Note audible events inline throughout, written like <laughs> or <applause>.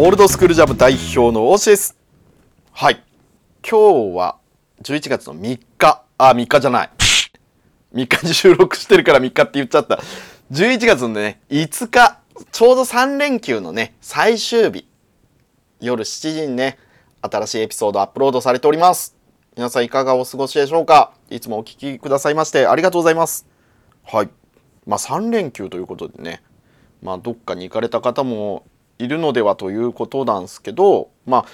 オールドスクールジャム代表の大志です。はい。今日は11月の3日。あ、3日じゃない。3日に収録してるから3日って言っちゃった。11月のね、5日。ちょうど3連休のね、最終日。夜7時にね、新しいエピソードアップロードされております。皆さんいかがお過ごしでしょうか？いつもお聞きくださいましてありがとうございます。はい。まあ3連休ということでね、まあどっかに行かれた方もいるのではということなんですけど、まあ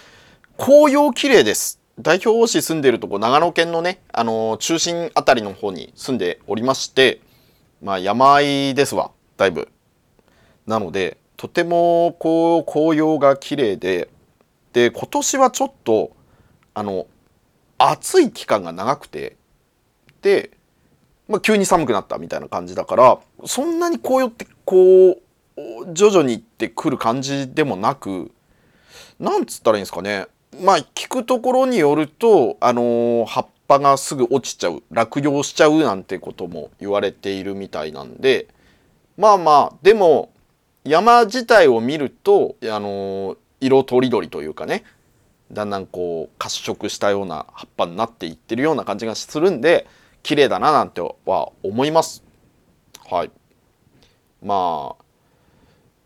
紅葉綺麗です。代表王子住んでるとこ長野県のね、あの中心あたりの方に住んでおりまして、まあ山あいですわ、だいぶ。なので、とてもこう紅葉が綺麗で、で、今年はちょっと、あの、暑い期間が長くて、で、まあ、急に寒くなったみたいな感じだからそんなに紅葉ってこう徐々にってくる感じでもなくなんつったらいいんですかねまあ聞くところによるとあのー葉っぱがすぐ落ちちゃう落葉しちゃうなんてことも言われているみたいなんでまあまあでも山自体を見るとあのー色とりどりというかねだんだんこう褐色したような葉っぱになっていってるような感じがするんで綺麗だななんては思います。はい。まあ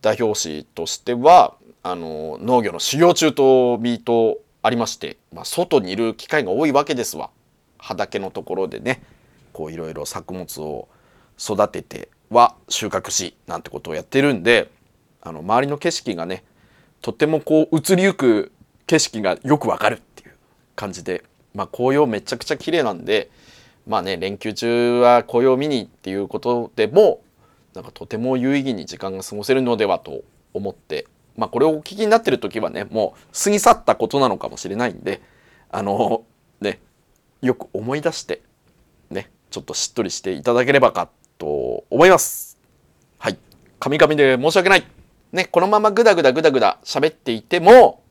代表紙としてはあの農業の修行中と身とありまして、まあ、外にいる機会が多いわけですわ。畑のところでねこういろいろ作物を育てては収穫しなんてことをやってるんであの周りの景色がねとってもこう移りゆく景色がよくわかるっていう感じで、まあ、紅葉めちゃくちゃ綺麗なんでまあね連休中は紅葉を見にっていうことでもなんかとても有意義に時間が過ごせるのではと思ってまあこれをお聞きになってる時はねもう過ぎ去ったことなのかもしれないんであのねよく思い出してねちょっとしっとりしていただければかと思います。はい。カミカミで申し訳ない。ね、このままグダグダグダグダ喋っていても、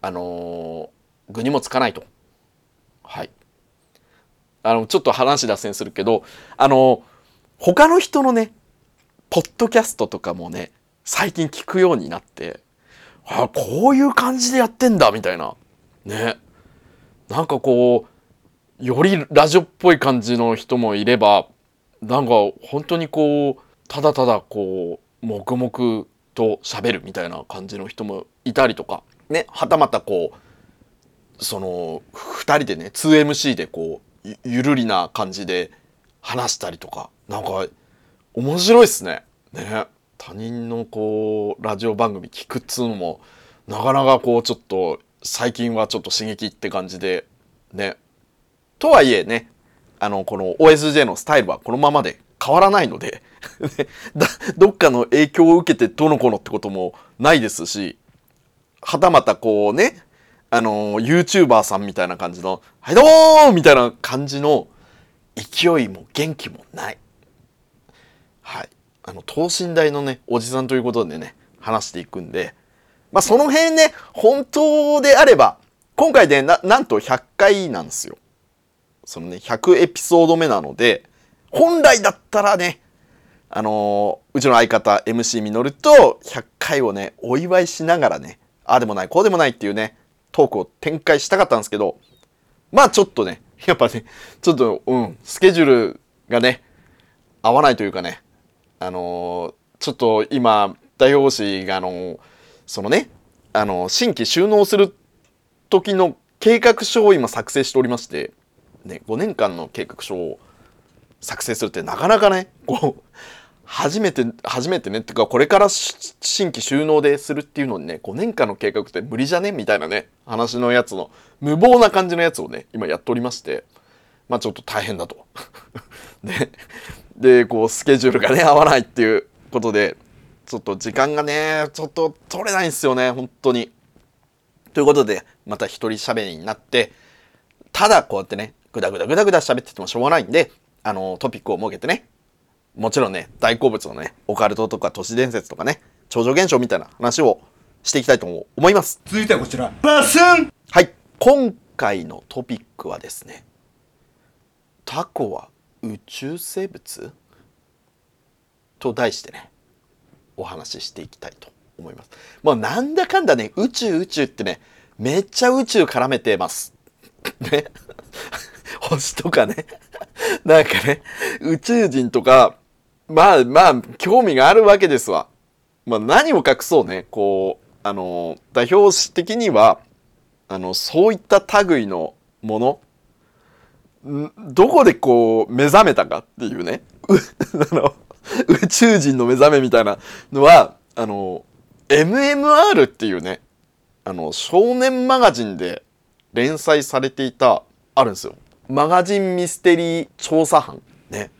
あのー具にもつかないと。はい。あの、ちょっと話脱線するけど、あの他の人のね、ポッドキャストとかもね、最近聞くようになって、あこういう感じでやってんだ、みたいな。ね。なんかこう、よりラジオっぽい感じの人もいれば、なんか本当にこう、ただただこう、黙々と喋るみたいな感じの人もいたりとか、ね、はたまたこう、その、二人でね、2MC でこう、ゆゆるりな感じで話したりとか、なんか、面白いっすね。ね。他人のこう、ラジオ番組聞くっつうのも、なかなかこう、ちょっと、最近はちょっと刺激って感じで、ね。とはいえね、あの、この OSJ のスタイルはこのままで変わらないので、<laughs> どっかの影響を受けてどの子のってこともないですし、はたまたこうね、あの、YouTuber さんみたいな感じの、はいどうもみたいな感じの勢いも元気もない。はい。あの、等身大のね、おじさんということでね、話していくんで、まあその辺ね、本当であれば、今回でな、なんと100回なんですよ。そのね、100エピソード目なので、本来だったらね、あのーうちの相方 MC みのると100回をね、お祝いしながらね、ああでもない、こうでもないっていうね、トークを展開したかったんですけど、まあちょっとね、やっぱね、ちょっと、うん、スケジュールがね、合わないというかね、あのちょっと今、代表士が、あのそのね、あの新規収納する時の計画書を今作成しておりまして、ね、5年間の計画書を作成するってなかなかね、こう、初めて、初めてね、ってかこれから新規収納でするっていうのにね、5年間の計画って無理じゃね？みたいなね、話のやつの、無謀な感じのやつをね、今やっておりまして、まあちょっと大変だと。で、で、こう、スケジュールがね、合わないっていうことで、ちょっと時間がね、ちょっと取れないんですよね、本当に。ということで、また一人喋りになって、ただこうやってね、ぐだぐだぐだぐだ喋っててもしょうがないんで、あの、トピックを設けてね、もちろんね、大好物のね、オカルトとか都市伝説とかね、超常現象みたいな話をしていきたいと思います。続いてはこちら、バスンはい、今回のトピックはですね、タコは宇宙生物？と題してね、お話ししていきたいと思います。もうなんだかんだね、宇宙宇宙ってね、めっちゃ宇宙絡めてます。<laughs> ね。星とかね。<laughs> なんかね、宇宙人とか、まあまあ、興味があるわけですわ。まあ何を隠そうね、こう、あの、代表史的には、あの、そういった類のもの、どこでこう、目覚めたかっていうね。<laughs> あの宇宙人の目覚めみたいなのは、あの、MMR っていうね、あの、少年マガジンで連載されていた、あるんですよ。マガジンミステリー調査班ね。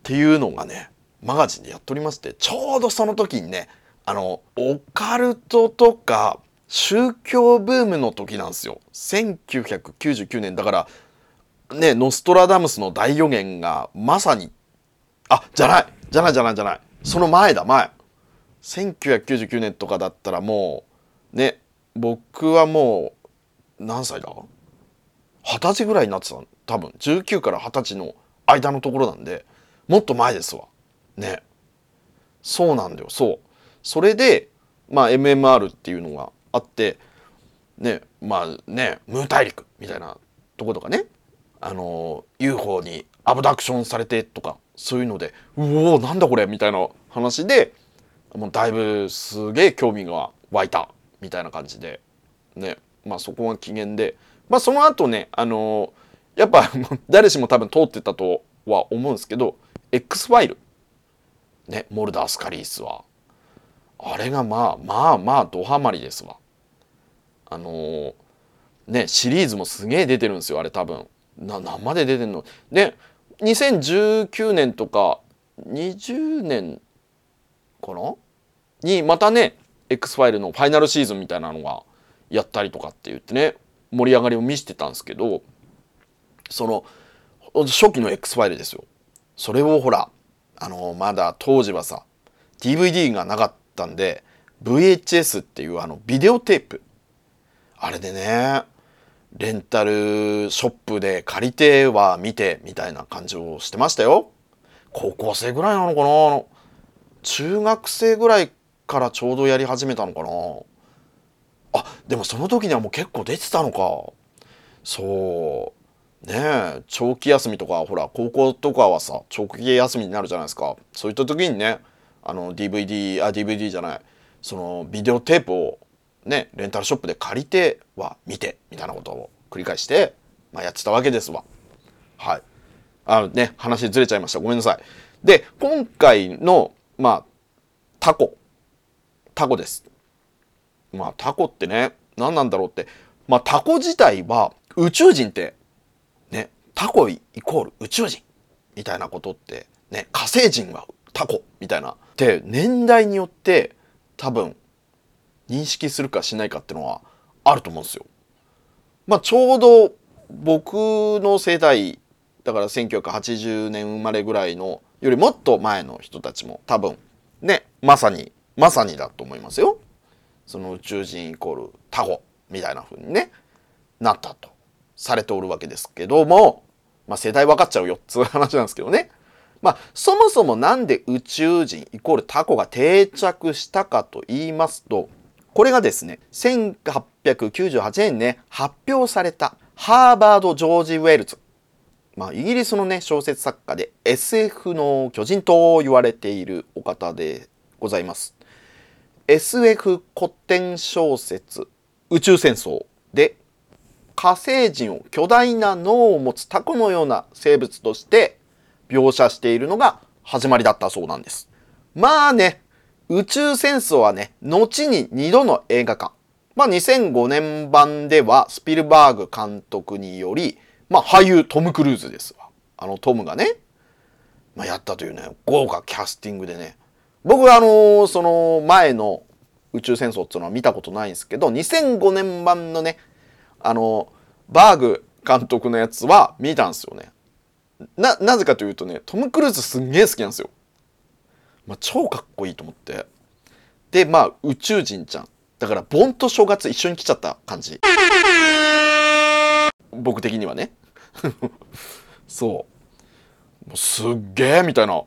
っていうのがね、マガジンでやっておりまして、ちょうどその時にね、あの、オカルトとか宗教ブームの時なんですよ。1999年だから、ね、ノストラダムスの大予言がまさに、あ、じゃない。じゃないじゃないじゃない。その前だ、前。1999年とかだったらもう、ね、僕はもう、何歳だ？二十歳ぐらいになってた多分。19から二十歳の間のところなんでもっと前ですわ。ね。そうなんだよ。そう。それでまあ MMR っていうのがあってねまあねムー大陸みたいなとことかね。あの UFO にアブダクションされてとかそういうのでうおなんだこれみたいな話でもうだいぶすげえ興味が湧いたみたいな感じでねまあそこが機嫌でまあその後ねあのやっぱ <laughs> 誰しも多分通ってたとは思うんですけど X ファイル。ねモルダースカリースは。あれがまあまあまあドハマりですわ。あのねシリーズもすげえ出てるんですよあれ多分。な何まで出てんの？で2019年とか20年かな？にまたね X ファイルのファイナルシーズンみたいなのがやったりとかって言ってね盛り上がりを見せてたんですけどその初期の X ファイルですよ。それをほらあのまだ当時はさ DVD がなかったんで VHS っていうあのビデオテープ。あれでねレンタルショップで借りては見てみたいな感じをしてましたよ。高校生ぐらいなのかな中学生ぐらいからちょうどやり始めたのかな。あでもその時にはもう結構出てたのか。そう。ねえ長期休みとかほら高校とかはさ長期休みになるじゃないですか。そういった時にねあの DVD あ DVD じゃない。そのビデオテープをねレンタルショップで借りては見てみたいなことを繰り返して、まあ、やってたわけですわ。はい。あのね話ずれちゃいましたごめんなさい。で今回のまあタコタコです。まあタコってね何なんだろうってまあタコ自体は宇宙人ってねタコイコール宇宙人みたいなことってね火星人はタコみたいなって年代によって多分認識するかしないかっていうのはあると思うんですよ。まあ、ちょうど僕の世代だから1980年生まれぐらいのよりもっと前の人たちも多分ねまさにまさにだと思いますよ。その宇宙人イコールタゴみたいな風にねなったとされておるわけですけども、まあ、世代分かっちゃうよっつう <laughs> 話なんですけどね。まあ、そもそもなんで宇宙人イコールタコが定着したかと言いますとこれがですね、1898年ね、発表されたハーバード・ジョージ・ウェルズ。まあ、イギリスのね、小説作家で SF の巨人と言われているお方でございます。SF 古典小説宇宙戦争で火星人を巨大な脳を持つタコのような生物として描写しているのが始まりだったそうなんです。まあね、宇宙戦争はね、後に2度の映画化。まあ、2005年版ではスピルバーグ監督により、まあ、俳優トム・クルーズですわ。あのトムがね、まあ、やったというね、豪華キャスティングでね、僕はあのその前の宇宙戦争っていうのは見たことないんですけど2005年版のねあのバーグ監督のやつは見たんですよねななぜかというとねトム・クルーズすんげえ好きなんですよ、まあ、超かっこいいと思って。でまあ宇宙人じゃん。だから盆と正月一緒に来ちゃった感じ。僕的にはね。<laughs> そう。もうすっげえみたいな。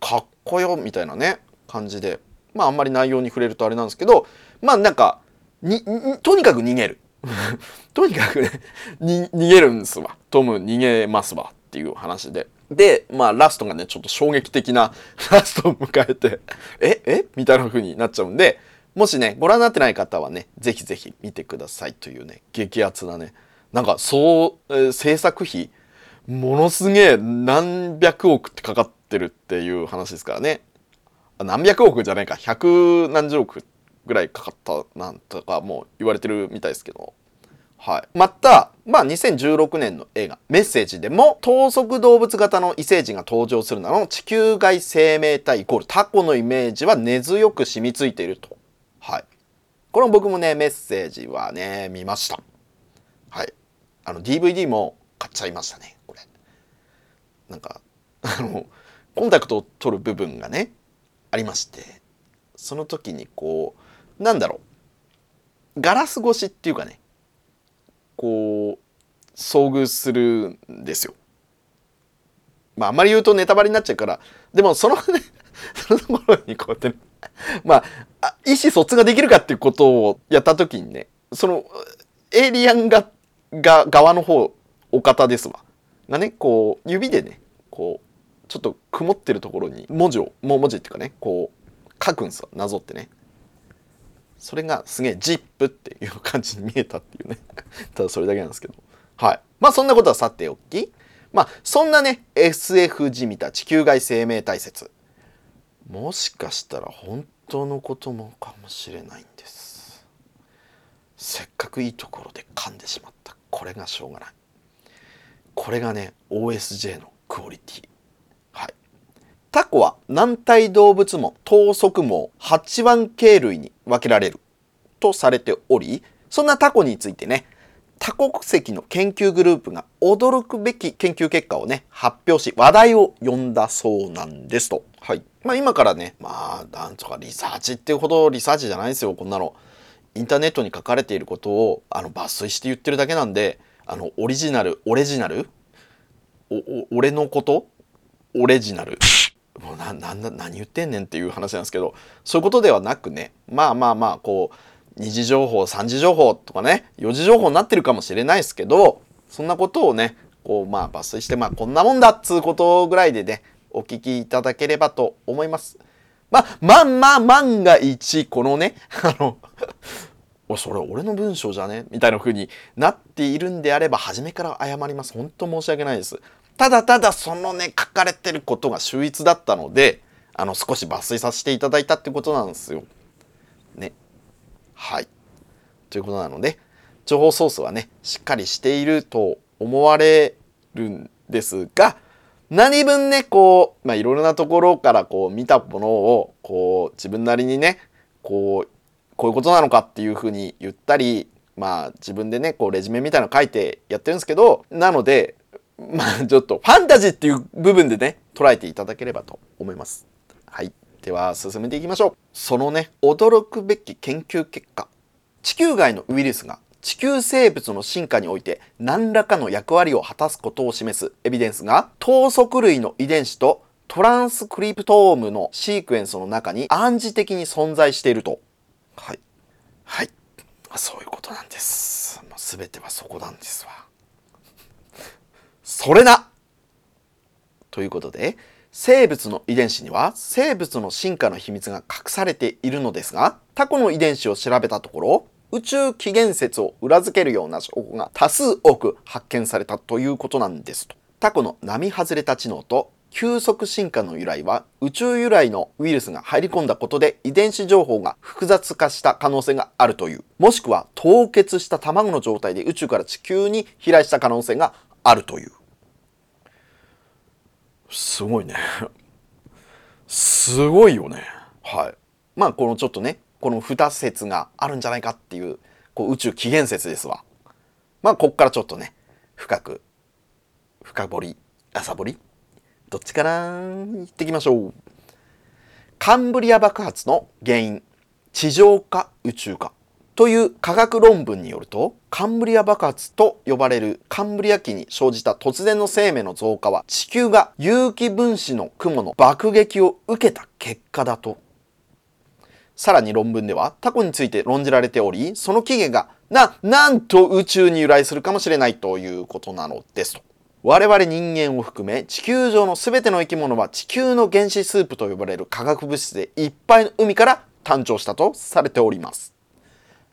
かっこよみたいなね感じで。まああんまり内容に触れるとあれなんですけど。まあなんかにとにかく逃げる。<laughs> とにかくね逃げるんですわ。トム逃げますわ。っていう話で。でまあラストがねちょっと衝撃的な <laughs> ラストを迎えてええ？みたいな風になっちゃうんでもしねご覧になってない方はねぜひぜひ見てくださいというね激アツなねなんかそう、えー、制作費ものすげえ何百億ってかかってるっていう話ですからね。何百億じゃないか百何十億ぐらいかかったなんとかもう言われてるみたいですけど。はい、また、まあ、2016年の映画「メッセージ」でも等速動物型の異星人が登場するなど地球外生命体イコールタコのイメージは根強く染みついていると。はい、これも僕もねメッセージはね見ました。はい、あの DVD も買っちゃいましたねこれ。なんか <laughs> あのコンタクトを取る部分がねありましてその時にこうなんだろうガラス越しっていうかねこう遭遇するんですよ。まああんまり言うとネタバレになっちゃうからでもそのね <laughs> そのところにこうやってねまあ意思疎通ができるかっていうことをやった時にねそのエイリアンがが側の方お方ですわがねこう指でねこうちょっと曇ってるところに文字をもう文字っていうかねこう書くんですよなぞってねそれがすげえジップっていう感じに見えたっていうね。<laughs> ただそれだけなんですけど。はい。まあそんなことはさておき。まあそんなね SF じみた地球外生命体説。もしかしたら本当のこともかもしれないんです。せっかくいいところで噛んでしまった。これがしょうがない。これがね OSJ のクオリティ。はい。タコは軟体動物網、頭足網、八腕形類に分けられるとされており、そんなタコについてね、多国籍の研究グループが驚くべき研究結果をね、発表し、話題を呼んだそうなんですと。はい。まあ今からね、まあなんとかリサーチっていうほどリサーチじゃないですよ、こんなの。インターネットに書かれていることをあの抜粋して言ってるだけなんで、あの、オリジナル、オレジナル、お、俺のこと？オレジナル？もうなな何言ってんねんっていう話なんですけどそういうことではなくねまあまあまあこう2次情報3次情報とかね4次情報になってるかもしれないですけどそんなことをねこうまあ抜粋してまあこんなもんだっつうことぐらいでねお聞きいただければと思います。まあまあまあ万が一このね <laughs> あのおそれ俺の文章じゃね？みたいな風になっているんであれば初めから謝ります。本当申し訳ないです。ただただそのね書かれてることが秀逸だったのであの少し抜粋させていただいたってことなんですよ。ね。はい。ということなので情報ソースはねしっかりしていると思われるんですが何分ねこうまあいろいろなところからこう見たものをこう自分なりにねこうこういうことなのかっていうふうに言ったりまあ自分でねこうレジュメみたいなの書いてやってるんですけどなのでまあちょっとファンタジーっていう部分でね捉えていただければと思います。はい。では進めていきましょう。そのね驚くべき研究結果地球外のウイルスが地球生物の進化において何らかの役割を果たすことを示すエビデンスが頭足類の遺伝子とトランスクリプトームのシークエンスの中に暗示的に存在していると。はい。はい。そういうことなんです。すべてはそこなんですわ。それなということで生物の遺伝子には生物の進化の秘密が隠されているのですがタコの遺伝子を調べたところ宇宙起源説を裏付けるような証拠が多数多く発見されたということなんですと。タコの並外れた知能と急速進化の由来は宇宙由来のウイルスが入り込んだことで遺伝子情報が複雑化した可能性があるというもしくは凍結した卵の状態で宇宙から地球に飛来した可能性があるというすごいねすごいよねはい。まあこのちょっとね、この2説があるんじゃないかっていう、こう宇宙起源説ですわ。まあこっからちょっとね、深く、深掘り、朝掘りどっちかな行ってきましょう。カンブリア爆発の原因、地上か宇宙かという科学論文によると、カンブリア爆発と呼ばれるカンブリア紀に生じた突然の生命の増加は地球が有機分子の雲の爆撃を受けた結果だと。さらに論文ではタコについて論じられており、その起源がな、なんと宇宙に由来するかもしれないということなのですと。我々人間を含め地球上の全ての生き物は地球の原子スープと呼ばれる化学物質でいっぱいの海から誕生したとされております。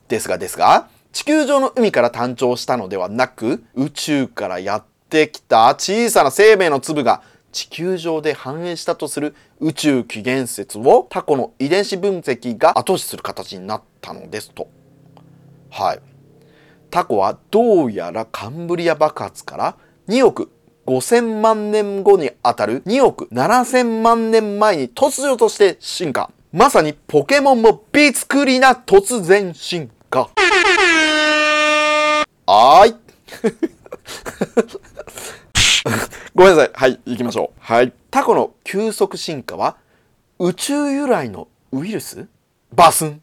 ですがですが、地球上の海から誕生したのではなく、宇宙からやってきた小さな生命の粒が地球上で繁栄したとする宇宙起源説をタコの遺伝子分析が後押しする形になったのですと。はい。タコはどうやらカンブリア爆発から2億5000万年後にあたる2億7000万年前に突如として進化。まさにポケモンもびつくりな突然進化。はーい。ごめんなさい。はい、行きましょう。はい。タコの急速進化は宇宙由来のウイルス？バスン。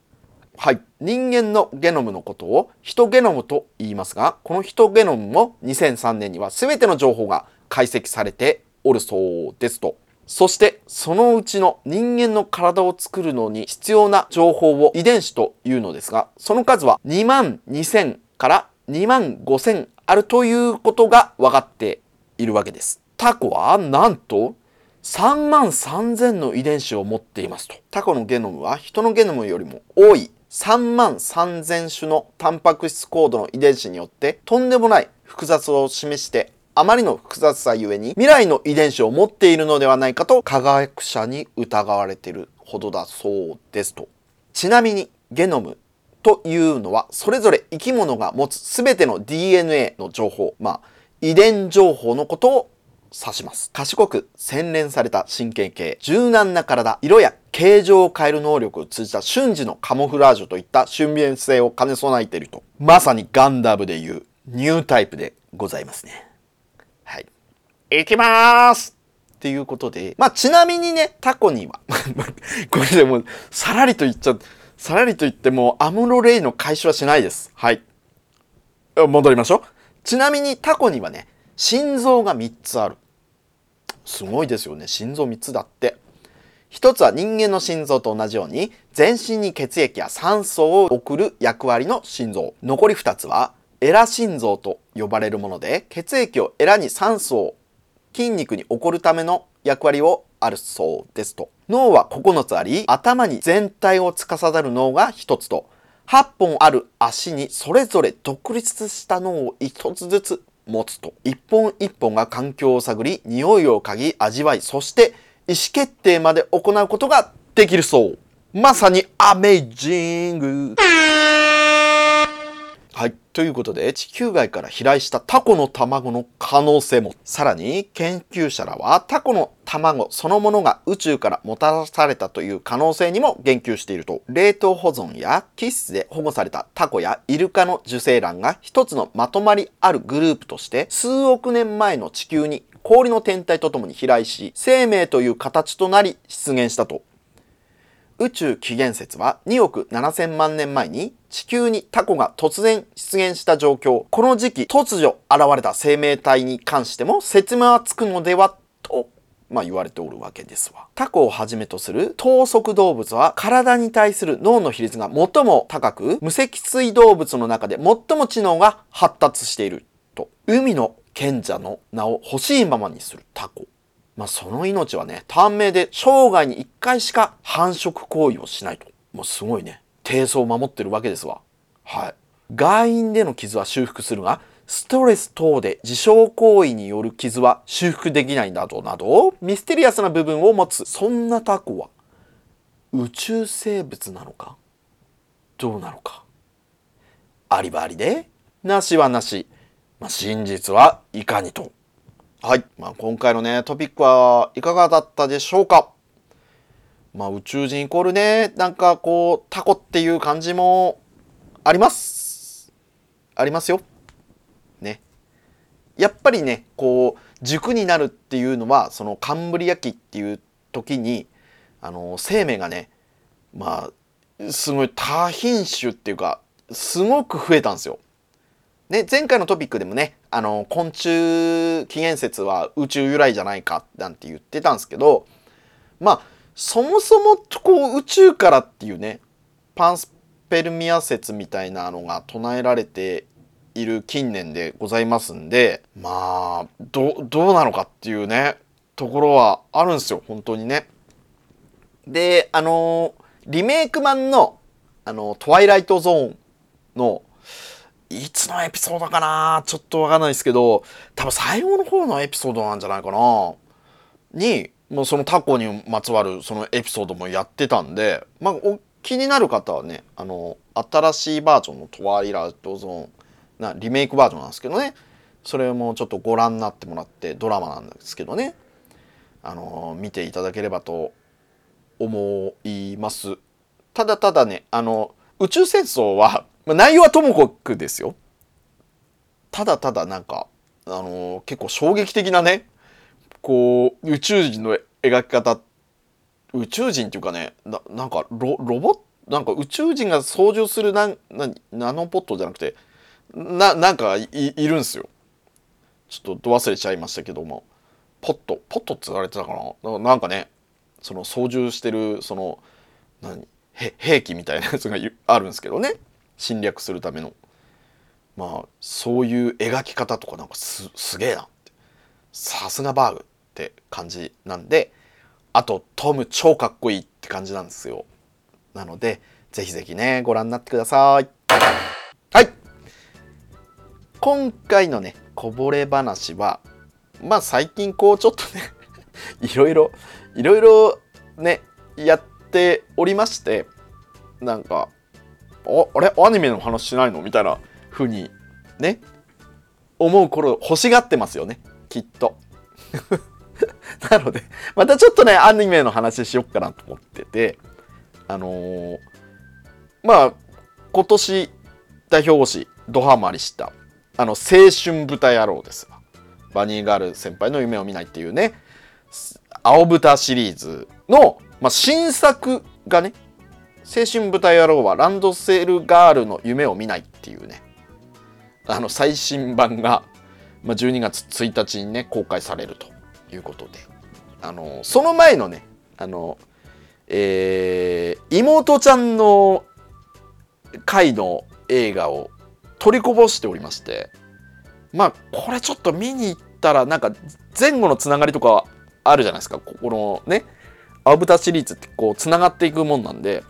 はい。人間のゲノムのことをヒトゲノムと言いますが、このヒトゲノムも2003年には全ての情報が解析されておるそうですと。そしてそのうちの人間の体を作るのに必要な情報を遺伝子というのですが、その数は2万2000から2万5000あるということが分かっているわけです。タコはなんと3万3000の遺伝子を持っていますと。タコのゲノムは人のゲノムよりも多い3万3000種のタンパク質コードの遺伝子によってとんでもない複雑を示してあまりの複雑さゆえに未来の遺伝子を持っているのではないかと科学者に疑われているほどだそうですと。ちなみにゲノムというのはそれぞれ生き物が持つ全ての DNA の情報、まあ遺伝情報のことを指します。賢く洗練された神経系、柔軟な体、色や形状を変える能力を通じた瞬時のカモフラージュといった俊敏性を兼ね備えていると。まさにガンダムでいうニュータイプでございますね。はい。きますっていうことで、まあちなみにね、タコには、<laughs> これでもさらりと言っちゃ、さらりと言ってもアムロレイの回収はしないです。はい。戻りましょう。ちなみにタコにはね、心臓が3つある。すごいですよね。心臓3つだって。一つは人間の心臓と同じように全身に血液や酸素を送る役割の心臓。残り2つはエラ心臓と呼ばれるもので血液をエラに酸素を筋肉に送るための役割をあるそうですと。脳は9つあり頭に全体を司る脳が1つと。8本ある足にそれぞれ独立した脳を1つずつ持つと。一本一本が環境を探り匂いを嗅ぎ味わいそして意思決定まで行うことができるそう。まさにアメイジング。はい。ということで地球外から飛来したタコの卵の可能性も。さらに研究者らはタコの卵そのものが宇宙からもたらされたという可能性にも言及していると。冷凍保存や基質で保護されたタコやイルカの受精卵が一つのまとまりあるグループとして数億年前の地球に氷の天体とともに飛来し生命という形となり出現したと。宇宙起源説は2億7000万年前に地球にタコが突然出現した状況この時期突如現れた生命体に関しても説明はつくのではとまあ言われておるわけですわ。タコをはじめとする頭足動物は体に対する脳の比率が最も高く無脊椎動物の中で最も知能が発達していると。海の賢者の名を欲しいままにするタコ。まあその命はね、短命で生涯に1回しか繁殖行為をしないと。もうすごいね。低層を守ってるわけですわ。はい。外因での傷は修復するが、ストレス等で自傷行為による傷は修復できないなどなど、ミステリアスな部分を持つ、そんなタコは、宇宙生物なのか？どうなのか？ありばありで、なしはなし。まあ、真実はいかにと。はい。まあ、今回のね、トピックはいかがだったでしょうか？まあ宇宙人イコールねなんかこうタコっていう感じもありますありますよねやっぱりねこう軸になるっていうのはそのカンブリア紀っていう時にあの生命がねまあすごい多品種っていうかすごく増えたんですよ。ね、前回のトピックでもねあの昆虫起源説は宇宙由来じゃないかなんて言ってたんですけどまあそもそもこう宇宙からっていうねパンスペルミア説みたいなのが唱えられている近年でございますんでまあどどうなのかっていうねところはあるんですよ本当にね。であのリメイク版の「あのトワイライトゾーン」のいつのエピソードかなちょっとわかんないですけど多分最後の方のエピソードなんじゃないかな。にもうそのタコにまつわるそのエピソードもやってたんでまあお気になる方はねあの新しいバージョンの「トワイライトゾーン」なリメイクバージョンなんですけどね。それもちょっとご覧になってもらってドラマなんですけどね。あの見ていただければと思います。ただただねあの宇宙戦争は、まあ、内容はともかくですよ。ただただなんかあの結構衝撃的なねこう宇宙人の描き方。宇宙人っていうかねななんかロロボなんか宇宙人が操縦するななナノポットじゃなくてななんかいいるんすよ。ちょっとど忘れちゃいましたけども。ポットポットって言われてたかな？なんかねその操縦してるその何？兵器みたいなやつがあるんですけどね。侵略するための。まあそういう描き方とかなんかすすげえなって。さすがバーグって感じなんであとトム超かっこいいって感じなんですよ。なのでぜひぜひねご覧になってください。はい。今回のねこぼれ話はまあ最近こうちょっとね <laughs> いろいろいろいろねやっておりましてなんかああれ？アニメの話しないの？みたいな風にね。思う頃欲しがってますよね。きっと。<laughs> なのでまたちょっとねアニメの話しよっかなと思ってて。あのー、まあ今年代表推しドハマりしたあの青春豚野郎です。バニーガール先輩の夢を見ないっていうね。青豚シリーズの、まあ、新作がね青春豚野郎はランドセルガールの夢を見ないっていうね。あの最新版が、まあ、12月1日にね公開されるということで。あのその前のねあのえー、妹ちゃんの回の映画を取りこぼしておりましてまあこれちょっと見に行ったらなんか前後のつながりとかあるじゃないですか。ここのね青豚シリーズってこうつながっていくもんなんで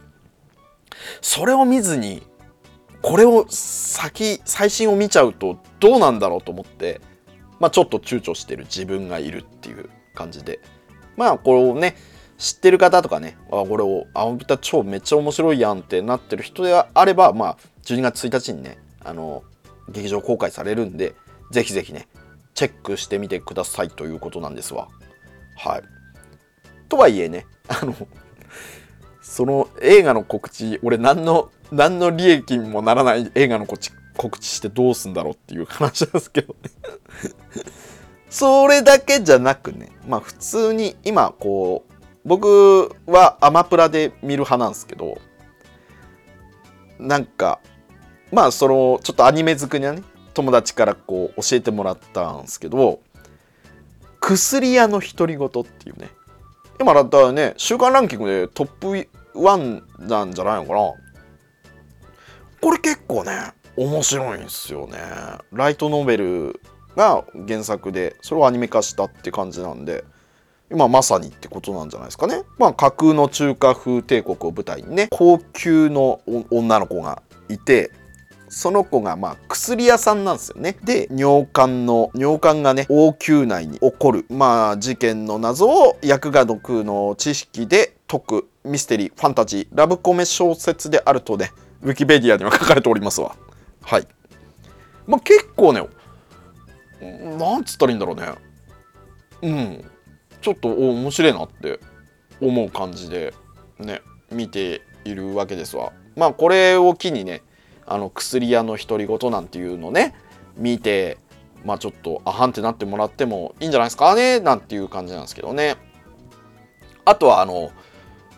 それを見ずにこれを先最新を見ちゃうとどうなんだろうと思ってまあちょっと躊躇してる自分がいるっていう感じで。まあこれをね知ってる方とかねあこれを青豚超めっちゃ面白いやんってなってる人であればまあ12月1日にねあの劇場公開されるんでぜひぜひねチェックしてみてくださいということなんですわ。はい。とはいえねあのその映画の告知俺何の何の利益にもならない映画の告知告知してどうすんだろうっていう話なんですけどね。<laughs> それだけじゃなくねまあ普通に今こう僕はアマプラで見る派なんですけどなんかまあそのちょっとアニメ作りはね友達からこう教えてもらったんですけど「薬屋の独り言」っていうね今だったらね週間ランキングでトップ1なんじゃないのかな。これ結構ね面白いんですよね。ライトノベルが原作でそれをアニメ化したって感じなんで今まさにってことなんじゃないですかね。まあ架空の中華風帝国を舞台にね高級の女の子がいてその子がまあ薬屋さんなんですよね。で尿管の尿管がね王宮内に起こるまあ事件の謎を薬学の知識で解くミステリーファンタジーラブコメ小説であるとねウィキペディアには書かれておりますわ。はい。まあ結構ねなんつったらいいんだろうね。うん。ちょっと面白いなって思う感じでね見ているわけですわまあこれを機にねあの薬屋の独り言なんていうのね見てまあちょっとあはんってなってもらってもいいんじゃないですかねなんていう感じなんですけどね。あとはあの、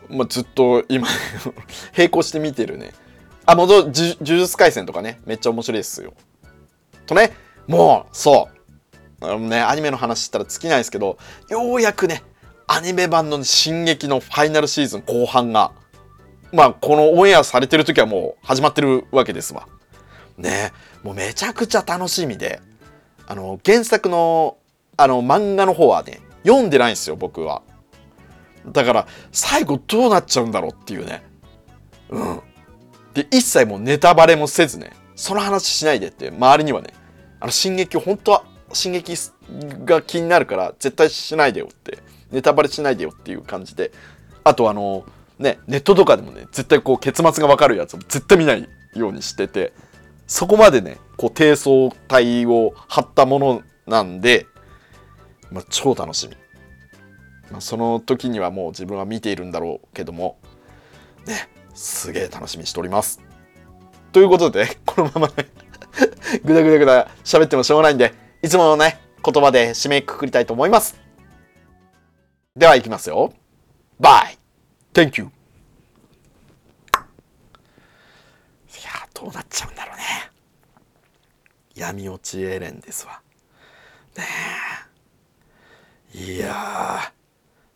まあ、ずっと今 <laughs> 並行して見てるね。あもう呪術廻戦とかねめっちゃ面白いですよ。とねもうそう。あのねアニメの話したら尽きないですけどようやくねアニメ版の「進撃」のファイナルシーズン後半がまあこのオンエアされてる時はもう始まってるわけですわ。ねもうめちゃくちゃ楽しみであの原作のあの漫画の方はね読んでないんですよ僕は。だから最後どうなっちゃうんだろうっていうね。うん。で一切もうネタバレもせずねその話しないでって周りにはねあの進撃本当は進撃が気になるから絶対しないでよってネタバレしないでよっていう感じであとあのねネットとかでもね絶対こう結末が分かるやつを絶対見ないようにしててそこまでねこう低層体を張ったものなんで、まあ、超楽しみ、まあ、その時にはもう自分は見ているんだろうけどもねすげえ楽しみにしております。ということでこのままねぐだぐだぐだ喋ってもしょうがないんでいつものね言葉で締めくくりたいと思います。では行きますよ。バイ。!Thank you! いやどうなっちゃうんだろうね。闇落ちエレンですわ。ねえ。いや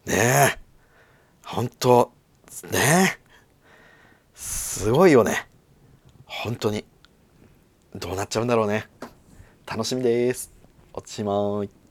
ねえ。ほんと、ねえ。すごいよね。本当に。どうなっちゃうんだろうね。楽しみです。おしまい。